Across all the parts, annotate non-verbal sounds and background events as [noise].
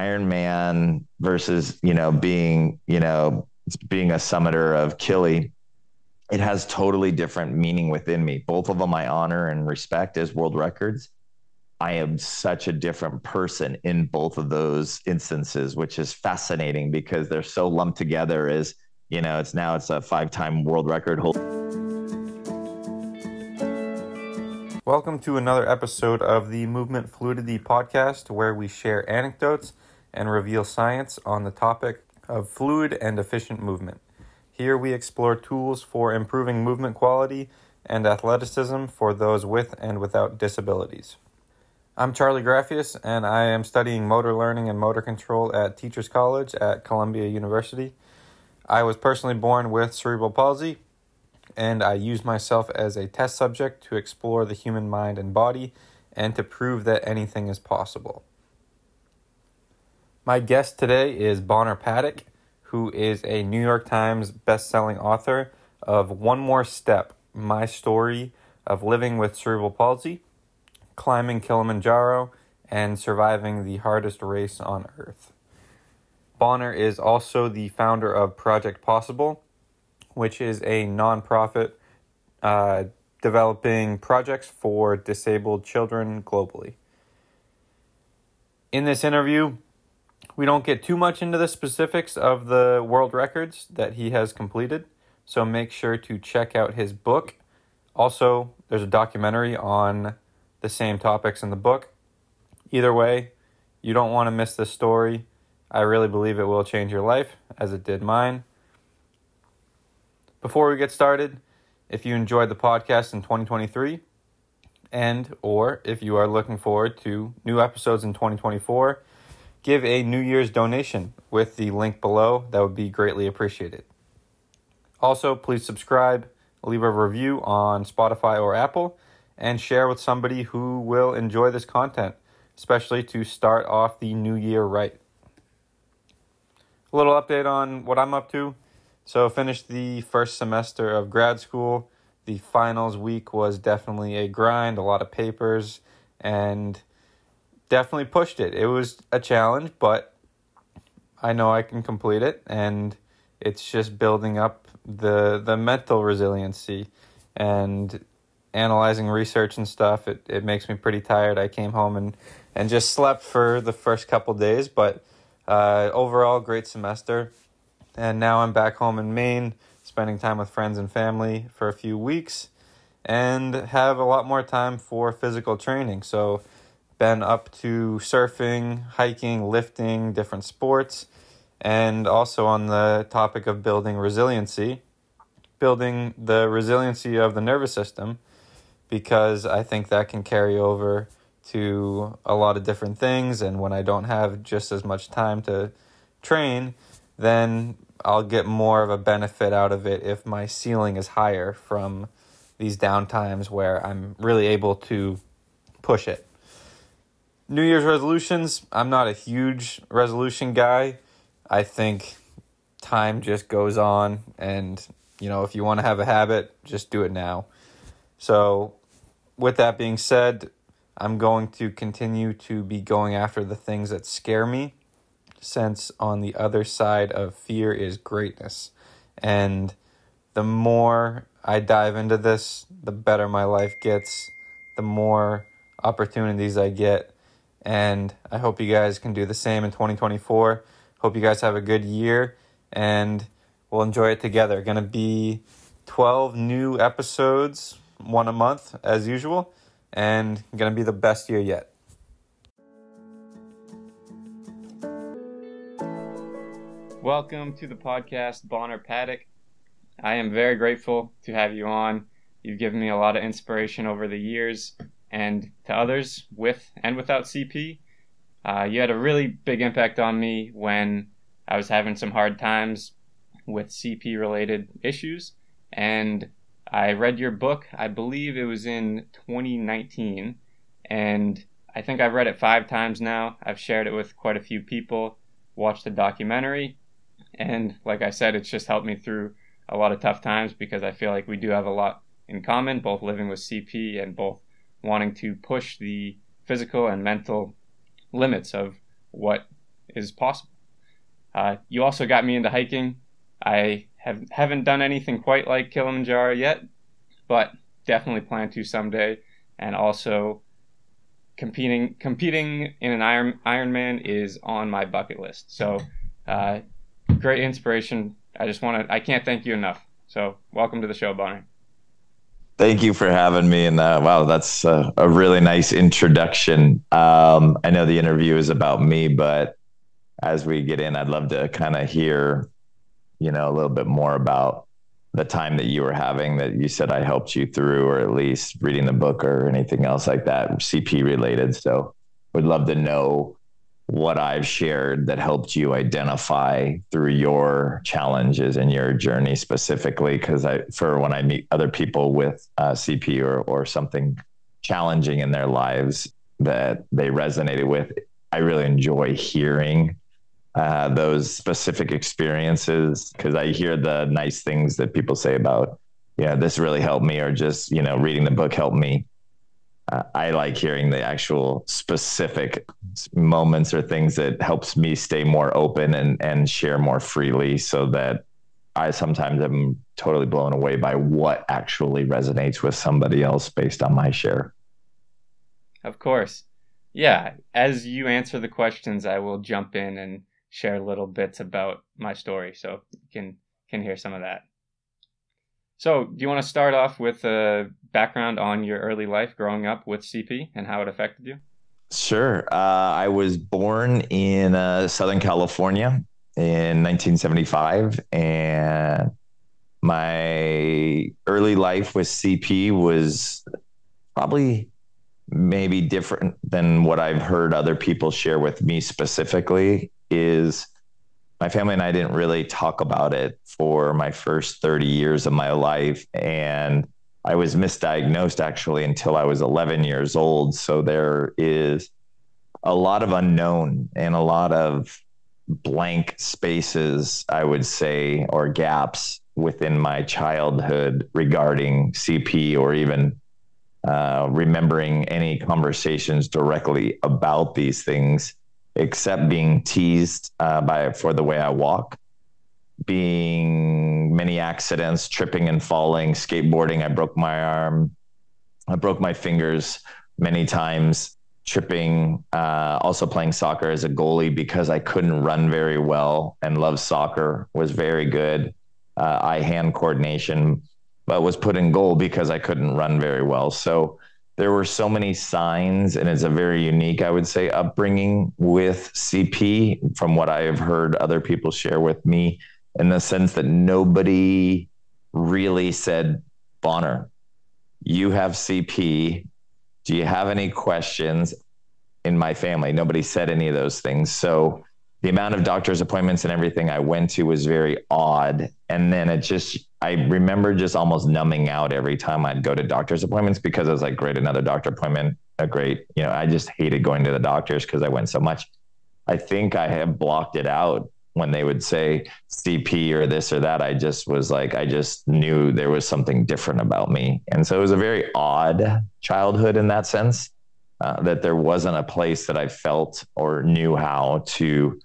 Iron Man versus, you know, being, you know, being a summiter of Kili, it has totally different meaning within me. Both of them I honor and respect as world records. I am such a different person in both of those instances, which is fascinating because they're so lumped together as, you know, it's now it's a five-time world record holder. Welcome to another episode of the Movement Fluidity podcast, where we share anecdotes and reveal science on the topic of fluid and efficient movement. Here we explore tools for improving movement quality and athleticism for those with and without disabilities. I'm Charlie Graffius, and I am studying motor learning and motor control at Teachers College at Columbia University. I was personally born with cerebral palsy, and I used myself as a test subject to explore the human mind and body and to prove that anything is possible. My guest today is Bonner Paddock, who is a New York Times best-selling author of One More Step: My Story of Living with Cerebral Palsy, Climbing Kilimanjaro, and Surviving the Hardest Race on Earth. Bonner is also the founder of Project Possible, which is a nonprofit uh, developing projects for disabled children globally. In this interview, we don't get too much into the specifics of the world records that he has completed, so make sure to check out his book. Also, there's a documentary on the same topics in the book. Either way, you don't want to miss this story. I really believe it will change your life, as it did mine. Before we get started, if you enjoyed the podcast in 2023 and or if you are looking forward to new episodes in 2024, give a New Year's donation with the link below. That would be greatly appreciated. Also, please subscribe, leave a review on Spotify or Apple, and share with somebody who will enjoy this content, especially to start off the new year right. A little update on what I'm up to. So, finished the first semester of grad school. The finals week was definitely a grind, a lot of papers, and definitely pushed it. It was a challenge, but I know I can complete it, and it's just building up the the mental resiliency and analyzing research and stuff. It it makes me pretty tired. I came home and and just slept for the first couple days, but uh, overall, great semester. And now I'm back home in Maine, spending time with friends and family for a few weeks, and have a lot more time for physical training. So, been up to surfing, hiking, lifting, different sports, and also on the topic of building resiliency, building the resiliency of the nervous system, because I think that can carry over to a lot of different things. And when I don't have just as much time to train, then I'll get more of a benefit out of it if my ceiling is higher from these downtimes where I'm really able to push it. New Year's resolutions, I'm not a huge resolution guy. I think time just goes on and you know, if you want to have a habit, just do it now. So, with that being said, I'm going to continue to be going after the things that scare me since on the other side of fear is greatness. And the more I dive into this, the better my life gets, the more opportunities I get. And I hope you guys can do the same in 2024. Hope you guys have a good year and we'll enjoy it together. Going to be 12 new episodes, one a month as usual, and going to be the best year yet. Welcome to the podcast, Bonner Paddock. I am very grateful to have you on. You've given me a lot of inspiration over the years, and to others with and without CP. Uh, you had a really big impact on me when I was having some hard times with CP related issues, and I read your book. I believe it was in 2019, and I think I've read it five times now. I've shared it with quite a few people, watched the documentary, and like I said, it's just helped me through a lot of tough times because I feel like we do have a lot in common, both living with CP and both wanting to push the physical and mental limits of what is possible. Uh, you also got me into hiking. I have haven't done anything quite like Kilimanjaro yet, but definitely plan to someday. And also, competing competing in an Iron Ironman is on my bucket list. So, uh, great inspiration. I just want to. I can't thank you enough. So, welcome to the show, Bonner. Thank you for having me. And uh, wow, that's a, a, really nice introduction. Um, I know the interview is about me, but as we get in, I'd love to kind of hear, you know, a little bit more about the time that you were having that you said I helped you through, or at least reading the book or anything else like that, CP related. So, would love to know what I've shared that helped you identify through your challenges and your journey specifically. Because I, for when I meet other people with uh, CP or or something challenging in their lives that they resonated with, I really enjoy hearing uh, those specific experiences because I hear the nice things that people say about, yeah, this really helped me, or just you know, reading the book helped me I like hearing the actual specific moments or things that helps me stay more open and and share more freely so that I sometimes am totally blown away by what actually resonates with somebody else based on my share. Of course. Yeah, as you answer the questions, I will jump in and share little bits about my story so you can can hear some of that. So, do you want to start off with a background on your early life growing up with CP and how it affected you? Sure. Uh, I was born in uh, Southern California in 1975, and my early life with CP was probably maybe different than what I've heard other people share with me specifically. Is my family and I didn't really talk about it for my first 30 years of my life. And I was misdiagnosed actually until I was 11 years old. So there is a lot of unknown and a lot of blank spaces, I would say, or gaps within my childhood regarding CP or even uh, remembering any conversations directly about these things except being teased uh, by for the way I walk, being many accidents, tripping and falling, skateboarding. I broke my arm, I broke my fingers many times. Tripping, uh, also playing soccer as a goalie because I couldn't run very well and love soccer was very good. Uh, eye hand coordination, but was put in goal because I couldn't run very well. So there were so many signs, and it's a very unique, I would say, upbringing with CP from what I have heard other people share with me, in the sense that nobody really said, Bonner, you have CP. Do you have any questions in my family? Nobody said any of those things. So the amount of doctor's appointments and everything I went to was very odd. And then it just I remember just almost numbing out every time I'd go to doctor's appointments because I was like, great, another doctor appointment. A great, you know, I just hated going to the doctors because I went so much. I think I have blocked it out when they would say CP or this or that. I just was like, I just knew there was something different about me. And so it was a very odd childhood in that sense, uh, that there wasn't a place that I felt or knew how to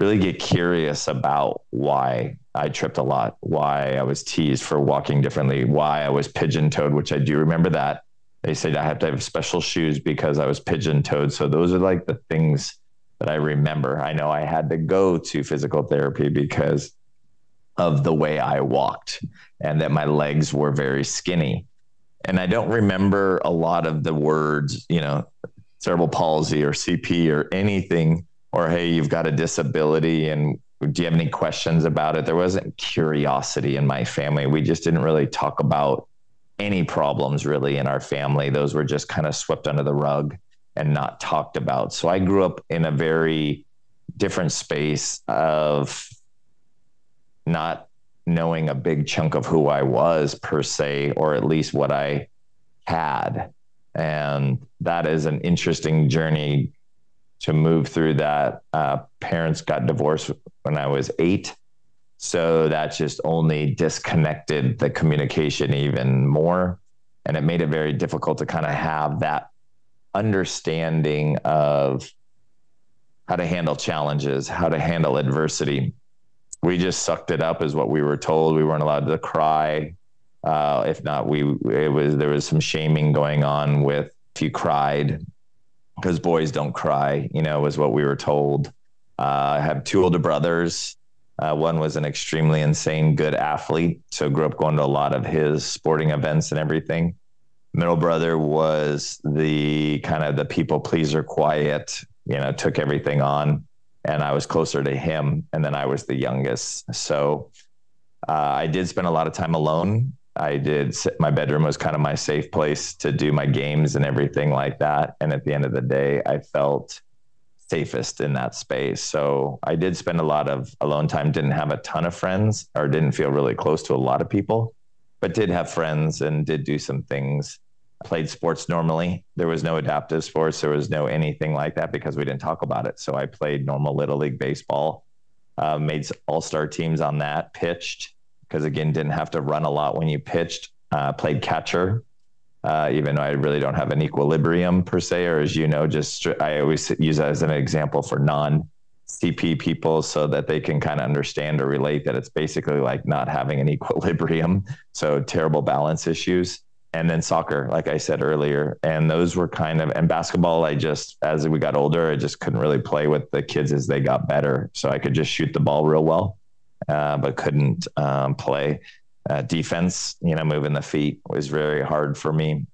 really get curious about why I tripped a lot, why I was teased for walking differently, why I was pigeon toed, which I do remember that. They said I have to have special shoes because I was pigeon toed. So those are like the things that I remember. I know I had to go to physical therapy because of the way I walked and that my legs were very skinny. And I don't remember a lot of the words, you know, cerebral palsy or CP or anything, or hey, you've got a disability and do you have any questions about it? There wasn't curiosity in my family. We just didn't really talk about any problems really in our family. Those were just kind of swept under the rug and not talked about. So I grew up in a very different space of not knowing a big chunk of who I was per se, or at least what I had. And that is an interesting journey to move through that. Uh, parents got divorced when I was eight. So that just only disconnected the communication even more. And it made it very difficult to kind of have that understanding of how to handle challenges, how to handle adversity. We just sucked it up, is what we were told. We weren't allowed to cry. Uh, if not, we it was there was some shaming going on with if you cried because boys don't cry. You know, was what we were told. Uh, I have two older brothers. Uh, one was an extremely insane good athlete, so grew up going to a lot of his sporting events and everything. Middle brother was the kind of the people pleaser, quiet, you know, took everything on. And I was closer to him. And then I was the youngest. So uh, I did spend a lot of time alone. I did, my bedroom was kind of my safe place to do my games and everything like that. And at the end of the day, I felt safest in that space. So I did spend a lot of alone time, didn't have a ton of friends or didn't feel really close to a lot of people, but did have friends and did do some things played sports normally. There was no adaptive sports. There was no anything like that because we didn't talk about it. So I played normal little league baseball, uh, made all star teams on that, pitched because again didn't have to run a lot when you pitched. Uh, played catcher, uh, even though I really don't have an equilibrium per se, or as you know, just I always use that as an example for non CP people so that they can kind of understand or relate that it's basically like not having an [laughs] equilibrium. So terrible balance issues and then soccer, like I said earlier. And those were kind of, and basketball, I just, as we got older, I just couldn't really play with the kids as they got better. So I could just shoot the ball real well, uh, but couldn't um, play. Uh, defense, you know, moving the feet was very hard for me.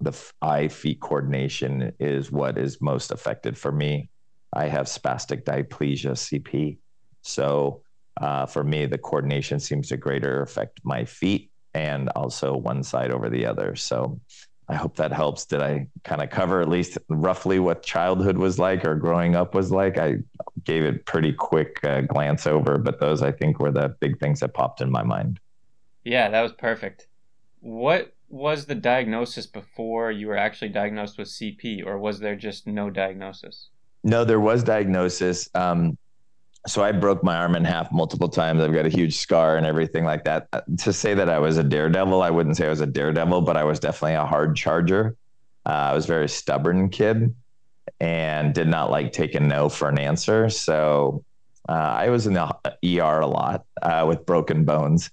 The eye feet coordination is what is most affected for me. I have spastic diplegia, CP. So uh, for me, the coordination seems to greater affect my feet and also one side over the other. So I hope that helps. Did I kind of cover at least roughly what childhood was like or growing up was like? I gave it pretty quick uh, glance over, but those I think were the big things that popped in my mind. Yeah, that was perfect. What was the diagnosis before you were actually diagnosed with CP, or was there just no diagnosis? No, there was diagnosis. Um, so I broke my arm in half multiple times. I've got a huge scar and everything like that. Uh, to say that I was a daredevil, I wouldn't say I was a daredevil, but I was definitely a hard charger. Uh, I was a very stubborn kid and did not like taking no for an answer. So uh, I was in the ER a lot uh, with broken bones.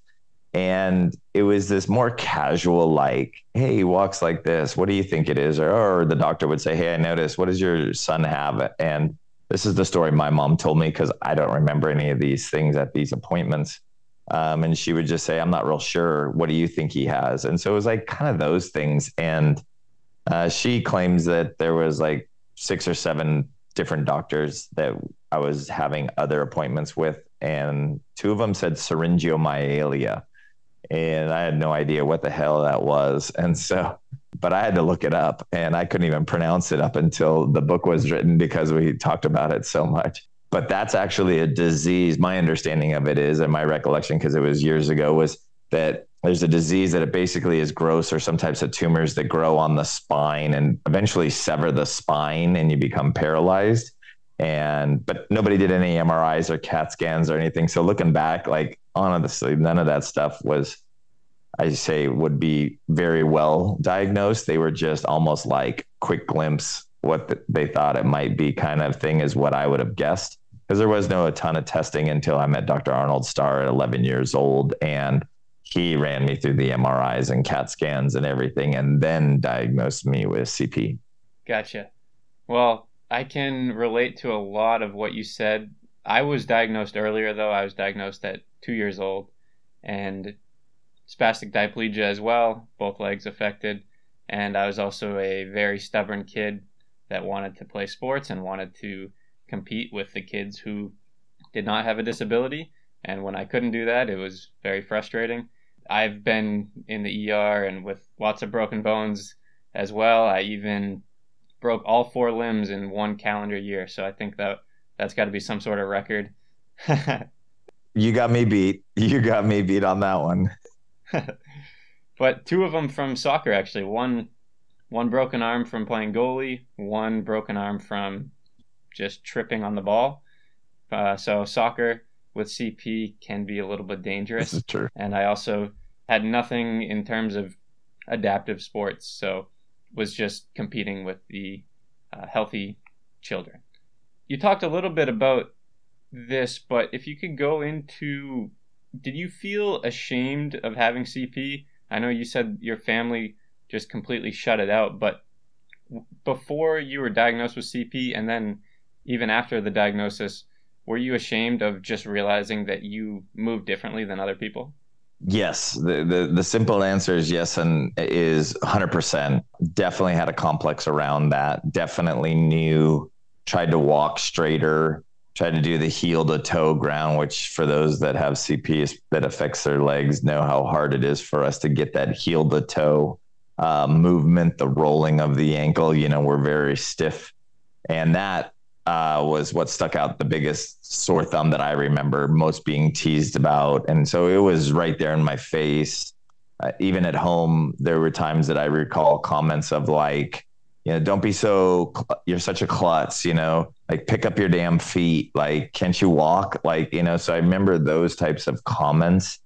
And it was this more casual, like, hey, he walks like this. What do you think it is? Or, or the doctor would say, hey, I noticed, what does your son have? And this is the story my mom told me because I don't remember any of these things at these appointments. Um, and she would just say, I'm not real sure. What do you think he has? And so it was like kind of those things. And uh, she claims that there was like six or seven different doctors that I was having other appointments with. And two of them said syringomyelia. And I had no idea what the hell that was. And so but I had to look it up and I couldn't even pronounce it up until the book was written because we talked about it so much. But that's actually a disease. My understanding of it is, and my recollection, because it was years ago, was that there's a disease that it basically is gross or some types of tumors that grow on the spine and eventually sever the spine and you become paralyzed. And but nobody did any MRIs or CAT scans or anything. So looking back, like honestly, none of that stuff was I say would be very well diagnosed. They were just almost like quick glimpse what the, they thought it might be kind of thing is what I would have guessed because there was no a ton of testing until I met Dr. Arnold Starr at 11 years old and he ran me through the MRIs and CAT scans and everything and then diagnosed me with CP. Gotcha. Well, I can relate to a lot of what you said. I was diagnosed earlier though. I was diagnosed at 2 years old and spastic diplegia as well, both legs affected. And I was also a very stubborn kid that wanted to play sports and wanted to compete with the kids who did not have a disability. And when I couldn't do that, it was very frustrating. I've been in the ER and with lots of broken bones as well. I even broke all four limbs in one calendar year. So I think that that's got to be some sort of record. [laughs] you got me beat. You got me beat on that one. [laughs] but two of them from soccer actually. One one broken arm from playing goalie, one broken arm from just tripping on the ball. Uh, so soccer with CP can be a little bit dangerous. This is true. And I also had nothing in terms of adaptive sports, so was just competing with the uh, healthy children. you talked a little bit about this, but if you could go into did you feel ashamed of having CP? I know you said your family just completely shut it out, but before you were diagnosed with CP and then even after the diagnosis, were you ashamed of just realizing that you move differently than other people? Yes, the, the the simple answer is yes, and is 100%. Definitely had a complex around that. Definitely knew, tried to walk straighter, tried to do the heel to toe ground, which for those that have CP that affects their legs know how hard it is for us to get that heel to toe uh, movement, the rolling of the ankle. You know, we're very stiff, and that uh, was what stuck out the biggest sore thumb that I remember most being teased about. And so it was right there in my face. Uh, even at home, there were times that I recall comments of like, you know, don't be so, you're such a klutz, you know, like pick up your damn feet. Like, can't you walk? Like, you know, so I remember those types of comments.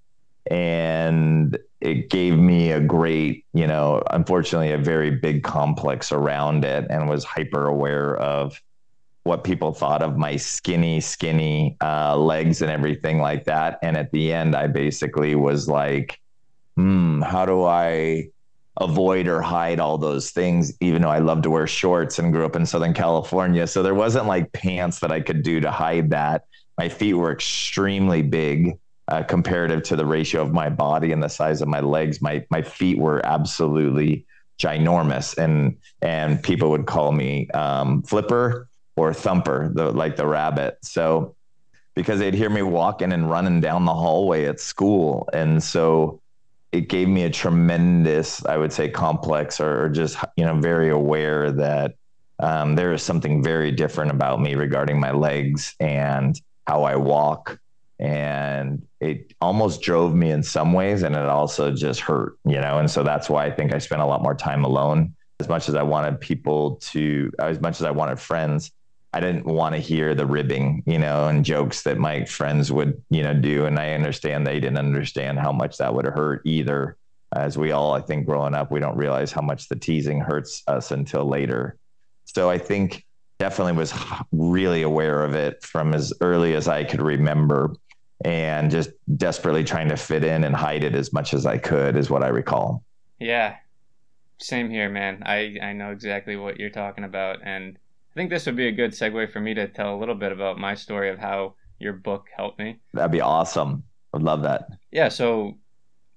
And it gave me a great, you know, unfortunately, a very big complex around it and was hyper aware of what people thought of my skinny, skinny uh, legs and everything like that. And at the end, I basically was like, hmm, how do I avoid or hide all those things, even though I love to wear shorts and grew up in Southern California. So there wasn't like pants that I could do to hide that. My feet were extremely big. Uh, comparative to the ratio of my body and the size of my legs, my my feet were absolutely ginormous, and and people would call me um, Flipper or Thumper, the like the rabbit. So because they'd hear me walking and running down the hallway at school, and so it gave me a tremendous, I would say, complex or, or just you know very aware that um, there is something very different about me regarding my legs and how I walk. And it almost drove me in some ways, and it also just hurt, you know. And so that's why I think I spent a lot more time alone. As much as I wanted people to, as much as I wanted friends, I didn't want to hear the ribbing, you know, and jokes that my friends would, you know, do. And I understand they didn't understand how much that would hurt either. As we all, I think, growing up, we don't realize how much the teasing hurts us until later. So I think definitely was really aware of it from as early as I could remember and just desperately trying to fit in and hide it as much as I could, is what I recall. Yeah. Same here, man. I, I know exactly what you're talking about. And I think this would be a good segue for me to tell a little bit about my story of how your book helped me. That'd be awesome. I'd love that. Yeah, so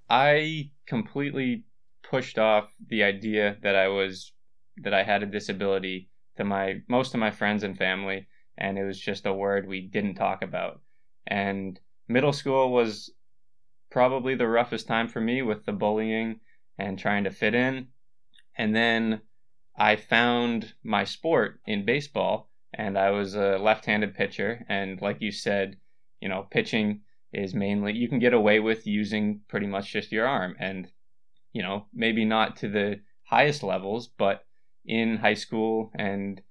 I completely pushed off the idea that I was that I had a disability to my most of my friends and family and it was just a word we didn't talk about. And middle school was probably the roughest time for me with the bullying and trying to fit in. And then I found my sport in baseball, and I was a left handed pitcher. And like you said, you know, pitching is mainly, you can get away with using pretty much just your arm. And, you know, maybe not to the highest levels, but in high school and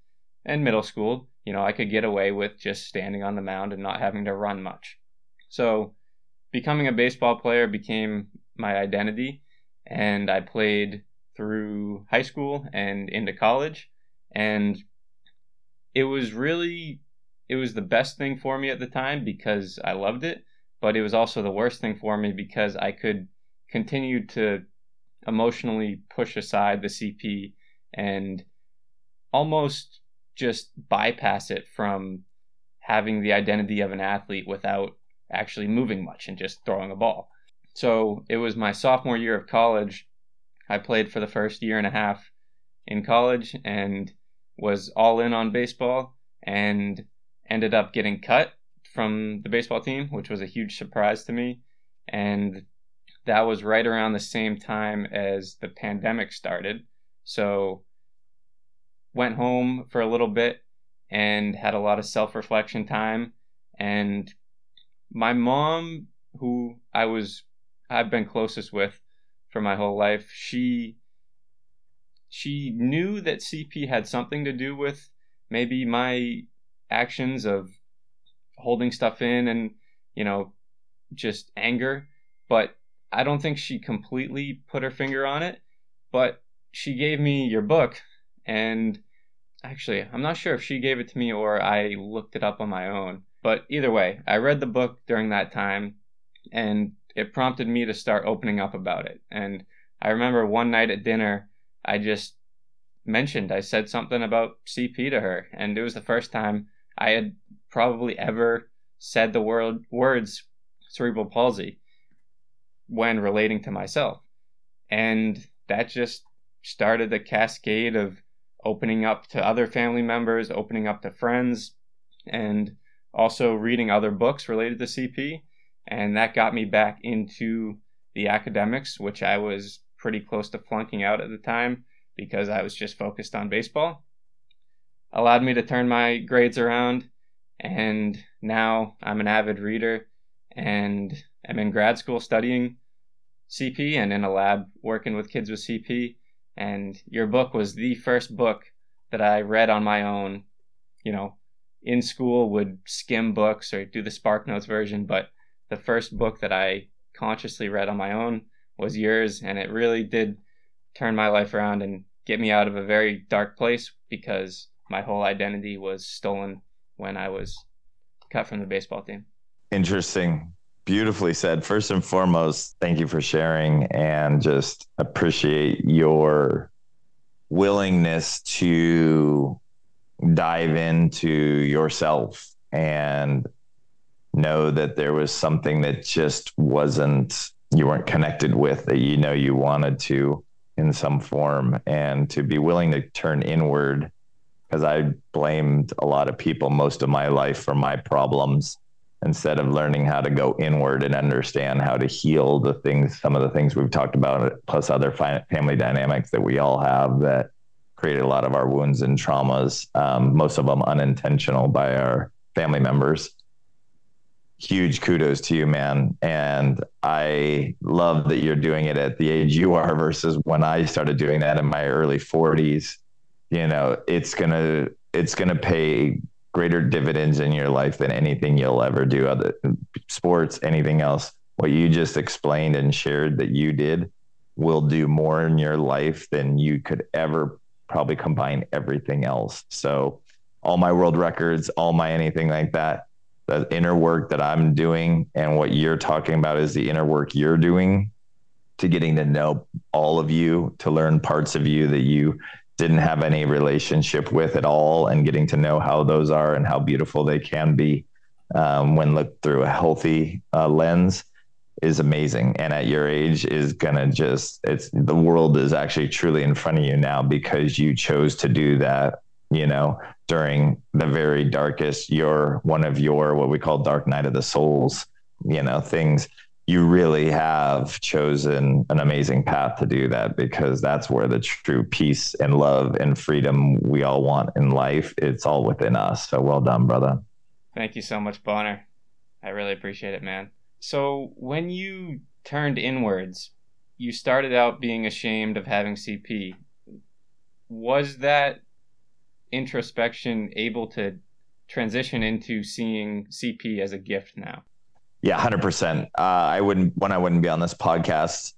and middle school, you know, I could get away with just standing on the mound and not having to run much. So, becoming a baseball player became my identity, and I played through high school and into college. And it was really, it was the best thing for me at the time because I loved it. But it was also the worst thing for me because I could continue to emotionally push aside the CP and almost just bypass it from having the identity of an athlete without actually moving much and just throwing a ball. So it was my sophomore year of college I played for the first year and a half in college and was all in on baseball and ended up getting cut from the baseball team, which was a huge surprise to me. And that was right around the same time as the pandemic started. So went home for a little bit and had a lot of self-reflection time and my mom who I was I've been closest with for my whole life. She she knew that CP had something to do with maybe my actions of holding stuff in and you know just anger, but I don't think she completely put her finger on it. But she gave me your book and actually, I'm not sure if she gave it to me or I looked it up on my own. But either way, I read the book during that time and it prompted me to start opening up about it. And I remember one night at dinner, I just mentioned, I said something about CP to her. And it was the first time I had probably ever said the word, words cerebral palsy when relating to myself. And that just started a cascade of opening up to other family members, opening up to friends, and also reading other books related to CP. And that got me back into the academics, which I was pretty close to flunking out at the time because I was just focused on baseball. Allowed me to turn my grades around, and now I'm an avid reader and am in grad school studying CP and in a lab working with kids with CP. And your book was the first book that I read on my own. You know, in school would skim books or do the Spark Notes version, but the first book that I consciously read on my own was yours, and it really did turn my life around and get me out of a very dark place because my whole identity was stolen when I was cut from the baseball team. Interesting beautifully said. First and foremost, thank you for sharing and just appreciate your willingness to dive into yourself and know that there was something that just wasn't you weren't connected with that you know you wanted to in some form and to be willing to turn inward because I blamed a lot of people most of my life for my problems instead of learning how to go inward and understand how to heal the things, some of the things we've talked about, plus other family dynamics that we all have that created a lot of our wounds and traumas, um, most of them unintentional by our family members. Huge kudos to you, man. And I love that you're doing it at the age you are versus when I started doing that in my early 40s. You know, it's to, it's to pay greater dividends in your life than anything you'll ever do other sports anything else what you just explained and shared that you did will do more in your life than you could ever probably combine everything else so all my world records all my anything like that the inner work that i'm doing and what you're talking about is the inner work you're doing to getting to know all of you to learn parts of you that you didn't have any relationship with at all and getting to know how those are and how beautiful they can be um, when looked through a healthy uh, lens is amazing. And at your age is gonna just it's the world is actually truly in front of you now because you chose to do that you know during the very darkest your one of your what we call dark night of the souls you know things you really have chosen an amazing path to do that because that's where the true peace and love and freedom we all want in life it's all within us. So well done brother. Thank you so much bonner. I really appreciate it man. So when you turned inwards you started out being ashamed of having cp was that introspection able to transition into seeing cp as a gift now yeah, hundred uh, percent. I wouldn't when I wouldn't be on this podcast.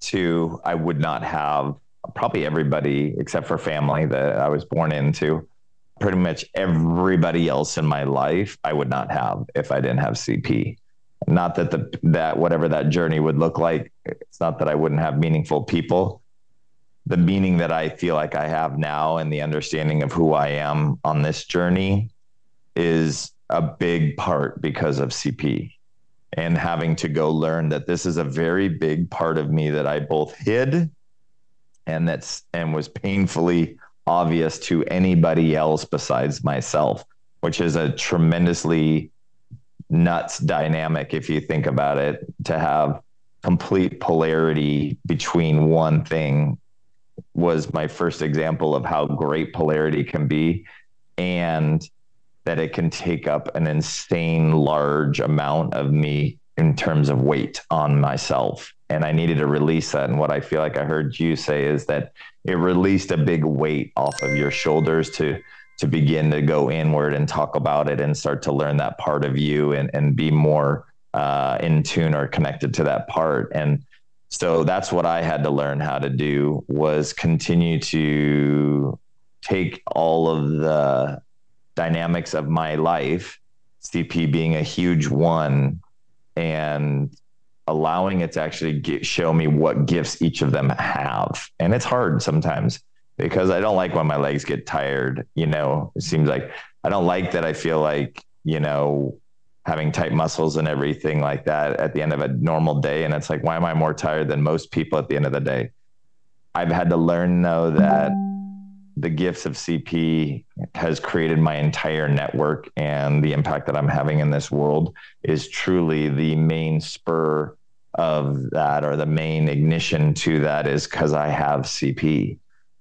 Too, I would not have probably everybody except for family that I was born into. Pretty much everybody else in my life, I would not have if I didn't have CP. Not that the that whatever that journey would look like. It's not that I wouldn't have meaningful people. The meaning that I feel like I have now and the understanding of who I am on this journey is a big part because of CP and having to go learn that this is a very big part of me that I both hid and that's and was painfully obvious to anybody else besides myself, which is a tremendously nuts dynamic if you think about it to have complete polarity between one thing was my first example of how great polarity can be and that it can take up an insane large amount of me in terms of weight on myself. And I needed to release that. And what I feel like I heard you say is that it released a big weight off of your shoulders to to begin to go inward and talk about it and start to learn that part of you and, and be more uh, in tune or connected to that part. And so that's what I had to learn how to do was continue to take all of the dynamics of my life, CP being a huge one, and allowing it to actually get, show me what gifts each of them have. And it's hard sometimes because I don't like when my legs get tired. You know, it seems like I don't like that I feel like, you know, having tight muscles and everything like that at the end of a normal day. And it's like, why am I more tired than most people at the end of the day? I've had to learn though that the gifts of CP has created my entire network and the impact that I'm having in this world is truly the main spur of that or the main ignition to that is because I have CP.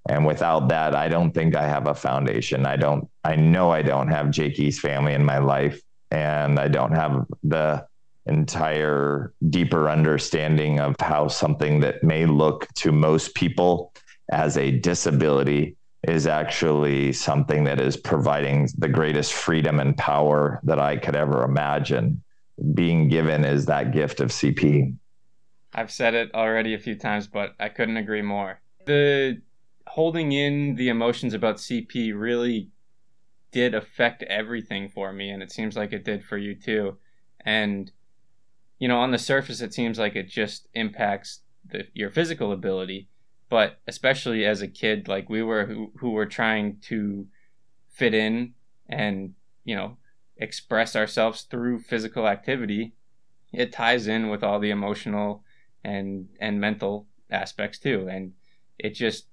And without that, I don't think I have a foundation. I don't, I know I don't have Jakey's family in my life and I don't have the entire deeper understanding of how something that may look to most people as a disability is actually something that is providing the greatest freedom and power that I could ever imagine. Being given is that gift of CP. I've said it already a few times, but I couldn't agree more. The holding in the emotions about CP really did affect everything for me, and it seems like it did for you too. And you know, on the surface, it seems like it just impacts the, your physical ability, but especially as a kid, like we were, who, who were trying to fit in and you know express ourselves through physical activity, it ties in with all the emotional and and mental aspects too, and it just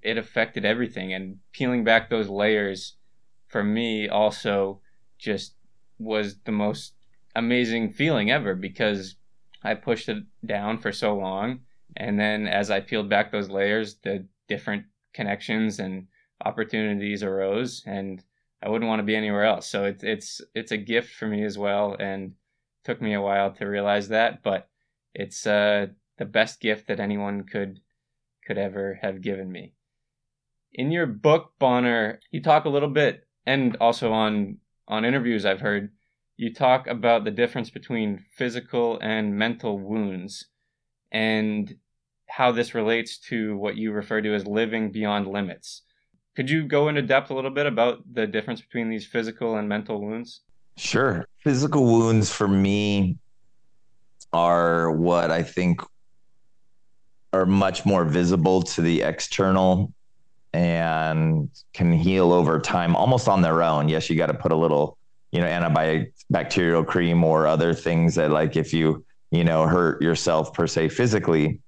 it affected everything. And peeling back those layers for me also just was the most amazing feeling ever because I pushed it down for so long. And then as I peeled back those layers, the different connections and opportunities arose and I wouldn't want to be anywhere else. So it's it's it's a gift for me as well and took me a while to realize that, but it's uh the best gift that anyone could could ever have given me. In your book, Bonner, you talk a little bit and also on on interviews I've heard you talk about the difference between physical and mental wounds and how this relates to what you refer to as living beyond limits. Could you go into depth a little bit about the difference between these physical and mental wounds? Sure. Physical wounds for me are what I think are much more visible to the external and can heal over time almost on their own. Yes, you got to put a little, you know, antibacterial cream or other things that like if you, you know, hurt yourself per se physically,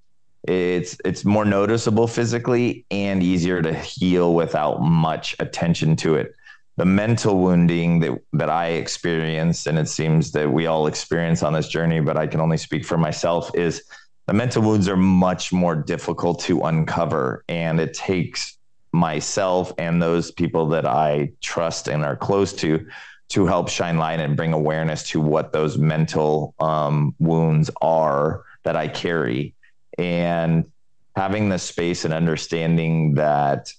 it's it's more noticeable physically and easier to heal without much attention to it. The mental wounding that that I experienced and it seems that we all experience on this journey, but I can only speak for myself is the mental wounds are much more difficult to uncover and it takes myself and those people that I trust and are close to to help shine light and bring awareness to what those mental um, wounds are that I carry. And having the space and understanding that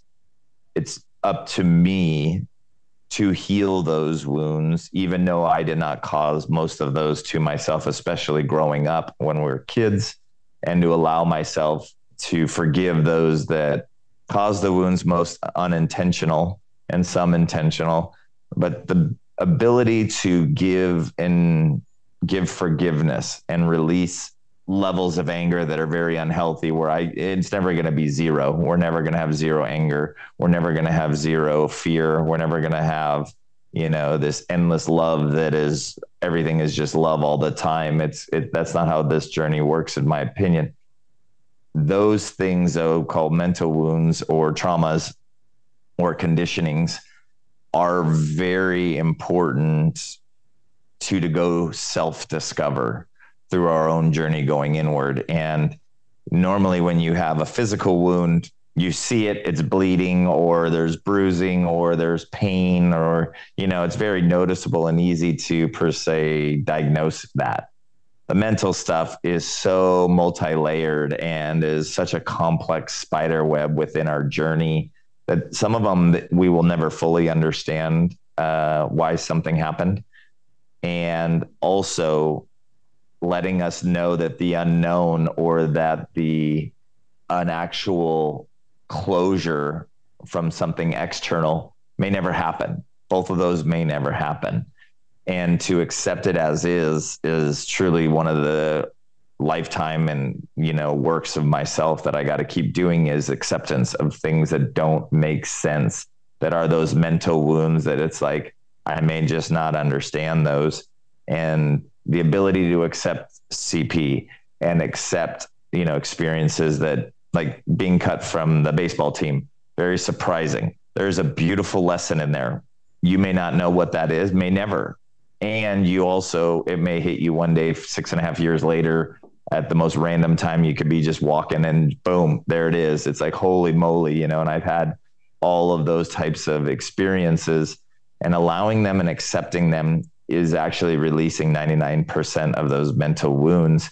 it's up to me to heal those wounds, even though I did not cause most of those to myself, especially growing up when we were kids, and to allow myself to forgive those that cause the wounds most unintentional and some intentional but the ability to give and give forgiveness and release levels of anger that are very unhealthy where i it's never going to be zero. We're never going to have zero anger. We're never going to have zero fear. We're never going to have you know this endless love that is everything is just love all the time. It's it, that's not how this journey works in my opinion those things, though, called mental wounds or traumas or conditionings, are very important to to go self discover through our own journey going inward. And normally, when you have a physical wound, you see it, it's bleeding, or there's bruising, or there's pain, or, you know, it's very noticeable and easy to, per se, diagnose that the mental stuff is so multi-layered and is such a complex spider web within our journey that some of them we will never fully understand uh, why something happened and also letting us know that the unknown or that the an actual closure from something external may never happen. Both of those may never happen. And to accept it as is is truly one of the lifetime and you know works of myself that I got to keep doing is acceptance of things that don't make sense that are those mental wounds that it's like I may just not understand those. And the ability to accept CP and accept you know experiences that like being cut from the baseball team very surprising. There's a beautiful lesson in there. You may not know what that is may never and you also it may hit you one day six and a half years later at the most random time you could be just walking and boom there it is it's like holy moly you know and i've had all of those types of experiences and allowing them and accepting them is actually releasing 99% of those mental wounds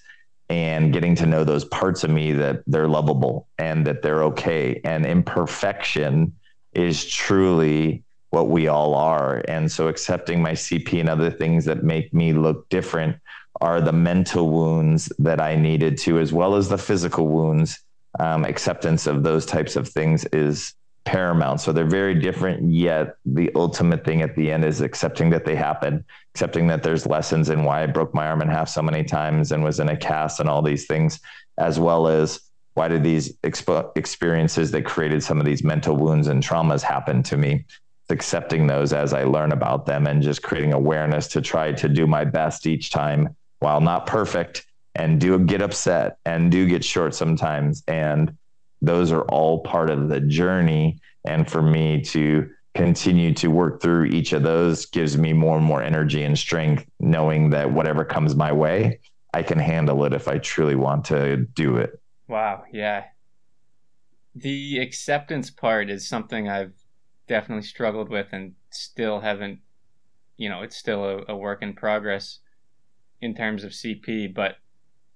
and getting to know those parts of me that they're lovable and that they're okay. And imperfection is truly what we all are. And so accepting my CP and other things that make me look different are the mental wounds that I needed to, as well as the physical wounds. Um, acceptance of those types of things is paramount. So they're very different, yet the ultimate thing at the end is accepting that they happen, accepting that there's lessons in why I broke my arm in half so many times and was in a cast and all these things, as well as why did these expo- experiences that created some of these mental wounds and traumas happen to me? Accepting those as I learn about them and just creating awareness to try to do my best each time while not perfect and do get upset and do get short sometimes. And those are all part of the journey. And for me to continue to work through each of those gives me more and more energy and strength, knowing that whatever comes my way, I can handle it if I truly want to do it. Wow. Yeah. The acceptance part is something I've definitely struggled with and still haven't, you know, it's still a, a work in progress in terms of CP. But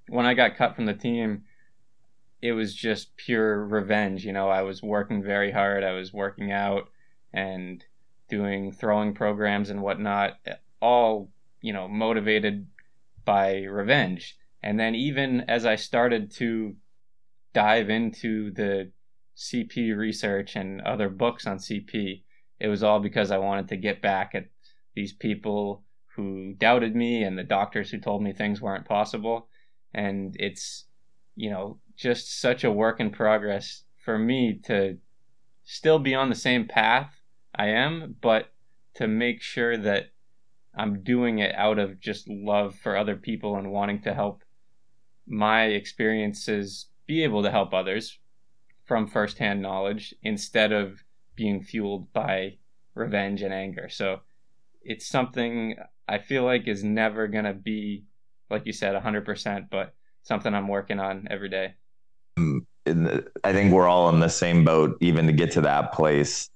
when I got cut from the team, it was just pure revenge. You know, I was working very hard. I was working out and doing throwing programs and whatnot, all, you know, motivated by revenge. And then even as I started to dive into the CP research and other books on CP, it was all because I wanted to get back at these people who doubted me and the doctors who told me things weren't possible. And it's, you know, just such a work in progress for me to still be on the same path I am, but to make sure that I'm doing it out of just love for other people and wanting to help my experiences be able to help others from firsthand knowledge instead of being fueled by revenge and anger. So it's something I feel like is never going to be, like you said, 100%, but something I'm working on every day. The, I think we're all in the same boat, even to get to that place.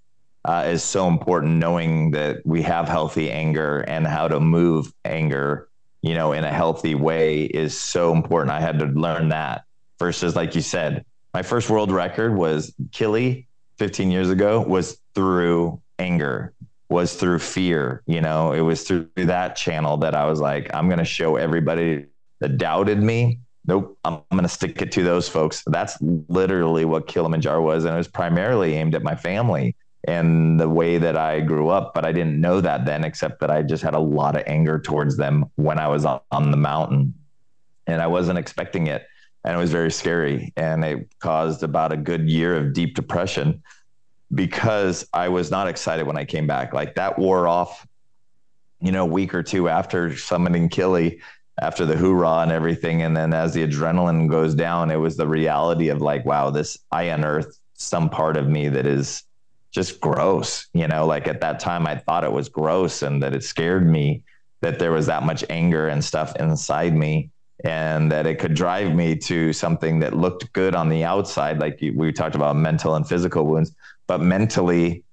Uh, is so important knowing that we have healthy anger and how to move anger you know in a healthy way is so important i had to learn that versus like you said my first world record was Kili 15 years ago was through anger was through fear you know it was through that channel that i was like i'm going to show everybody that doubted me nope, I'm, going to stick it to those folks. That's literally what Kilimanjaro was. And it was primarily aimed at my family and the way that I grew up. But I didn't know that then, except that I just had a lot of anger towards them when I was on the mountain. And I wasn't expecting it. And it was very scary. And it caused about a good year of deep depression because I was not excited when I came back. Like that wore off, you know, a week or two after summoning Kili after the hoorah and everything. And then as the adrenaline goes down, it was the reality of like, wow, this, I unearthed some part of me that is just gross. You know, like at that time, I thought it was gross and that it scared me that there was that much anger and stuff inside me and that it could drive me to something that looked good on the outside. Like we talked about mental and physical wounds, but mentally,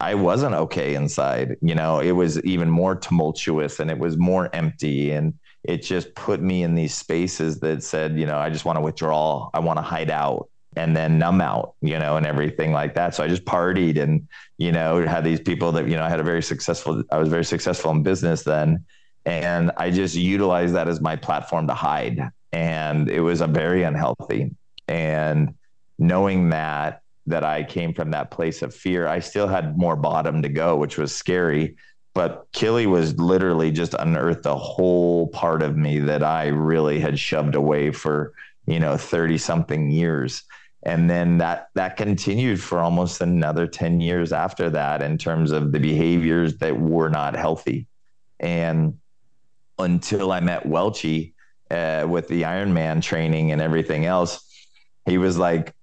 I wasn't okay inside. You know, it was even more tumultuous and it was more empty. And it just put me in these spaces that said, you know, I just want to withdraw. I want to hide out and then numb out, you know, and everything like that. So I just partied and, you know, had these people that, you know, I had a very successful, I was very successful in business then. And I just utilized that as my platform to hide. And it was a very unhealthy. And knowing that that I came from that place of fear. I still had more bottom to go, which was scary. But Kili was literally just unearthed a whole part of me that I really had shoved away for, you know, 30 something years. And then that that continued for almost another 10 years after that in terms of the behaviors that were not healthy. And until I met Welchie uh, with the Ironman training and everything else, he was like,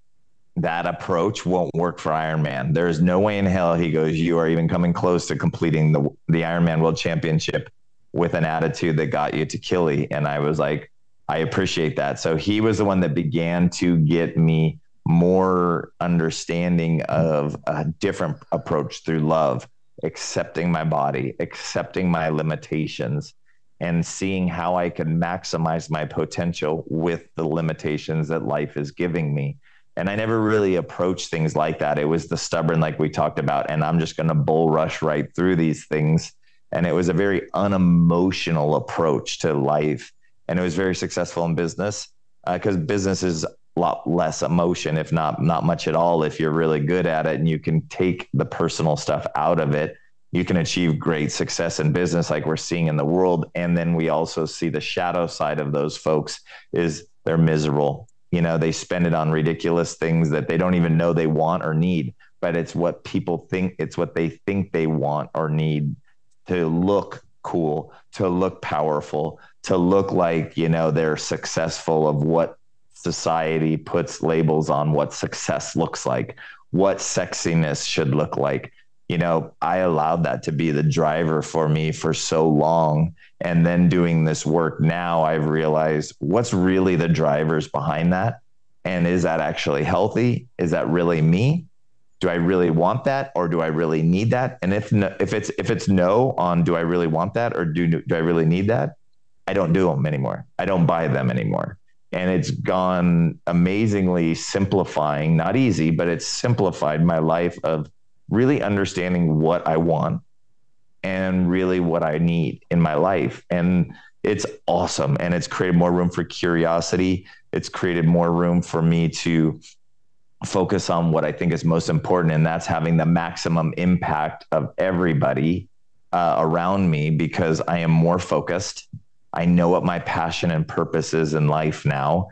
that approach won't work for Ironman. There's no way in hell he goes, you are even coming close to completing the the Ironman World Championship with an attitude that got you to Kili. And I was like, I appreciate that. So he was the one that began to get me more understanding of a different approach through love, accepting my body, accepting my limitations, and seeing how I can maximize my potential with the limitations that life is giving me. And I never really approached things like that. It was the stubborn, like we talked about, and I'm just going to bull rush right through these things. And it was a very unemotional approach to life. And it was very successful in business because uh, business is a lot less emotion, if not not much at all. If you're really good at it and you can take the personal stuff out of it, you can achieve great success in business, like we're seeing in the world. And then we also see the shadow side of those folks is they're miserable you know they spend it on ridiculous things that they don't even know they want or need but it's what people think it's what they think they want or need to look cool to look powerful to look like you know they're successful of what society puts labels on what success looks like what sexiness should look like you know i allowed that to be the driver for me for so long and then doing this work now, I've realized what's really the drivers behind that. And is that actually healthy? Is that really me? Do I really want that or do I really need that? And if no, if it's if it's no on do I really want that or do do I really need that? I don't do them anymore. I don't buy them anymore. And it's gone amazingly simplifying, not easy, but it's simplified my life of really understanding what I want and really what I need in my life. And it's awesome. And it's created more room for curiosity. It's created more room for me to focus on what I think is most important. And that's having the maximum impact of everybody uh, around me because I am more focused. I know what my passion and purpose is in life now.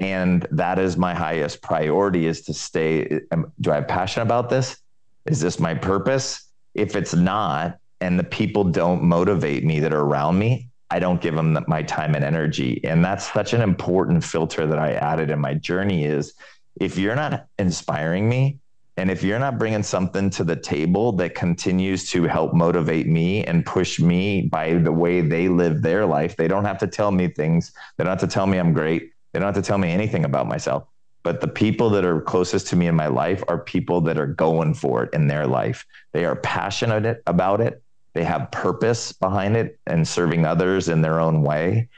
And that is my highest priority is to stay. Do I have passion about this? Is this my purpose? If it's not, and the people don't motivate me that are around me, I don't give them my time and energy. And that's such an important filter that I added in my journey is if you're not inspiring me and if you're not bringing something to the table that continues to help motivate me and push me by the way they live their life, they don't have to tell me things. They don't have to tell me I'm great. They don't have to tell me anything about myself. But the people that are closest to me in my life are people that are going for it in their life. They are passionate about it they have purpose behind it and serving others in their own way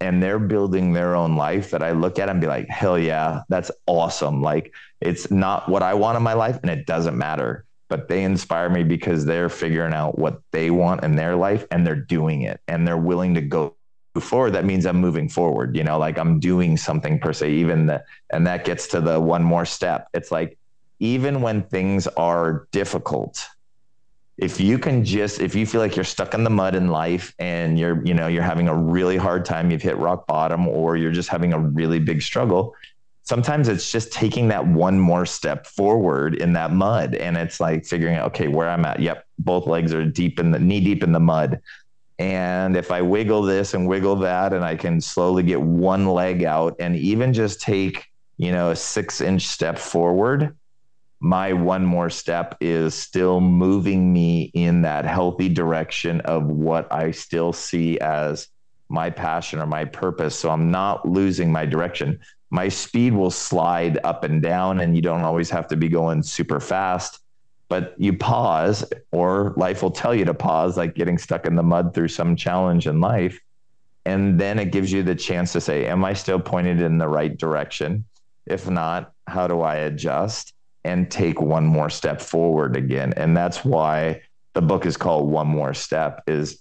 and they're building their own life that I look at and be like, hell yeah, that's awesome. Like it's not what I want in my life and it doesn't matter, but they inspire me because they're figuring out what they want in their life and they're doing it and they're willing to go forward. That means I'm moving forward, you know, like I'm doing something per se, even that, and that gets to the one more step. It's like, even when things are difficult, if you can just if you feel like you're stuck in the mud in life and you're you know you're having a really hard time you've hit rock bottom or you're just having a really big struggle sometimes it's just taking that one more step forward in that mud and it's like figuring out okay where i'm at yep both legs are deep in the knee deep in the mud and if i wiggle this and wiggle that and i can slowly get one leg out and even just take you know a six inch step forward my one more step is still moving me in that healthy direction of what I still see as my passion or my purpose. So I'm not losing my direction. My speed will slide up and down, and you don't always have to be going super fast, but you pause, or life will tell you to pause, like getting stuck in the mud through some challenge in life. And then it gives you the chance to say, Am I still pointed in the right direction? If not, how do I adjust? and take one more step forward again. And that's why the book is called One More Step is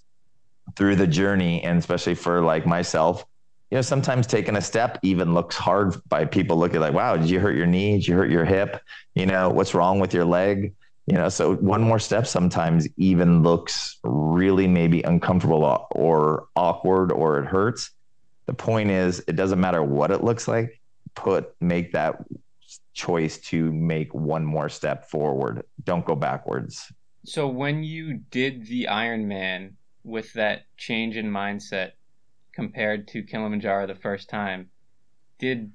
through the journey and especially for like myself you know, sometimes taking a step even looks hard by people looking like, wow, did you hurt your knee? Did you hurt your hip? You know, what's wrong with your leg? You know, so one more step sometimes even looks really maybe uncomfortable or awkward or it hurts. The point is, it doesn't matter what it looks like, put, make that choice to make one more step forward. Don't go backwards. So when you did the Ironman with that change in mindset, compared to Kilimanjaro the first time, did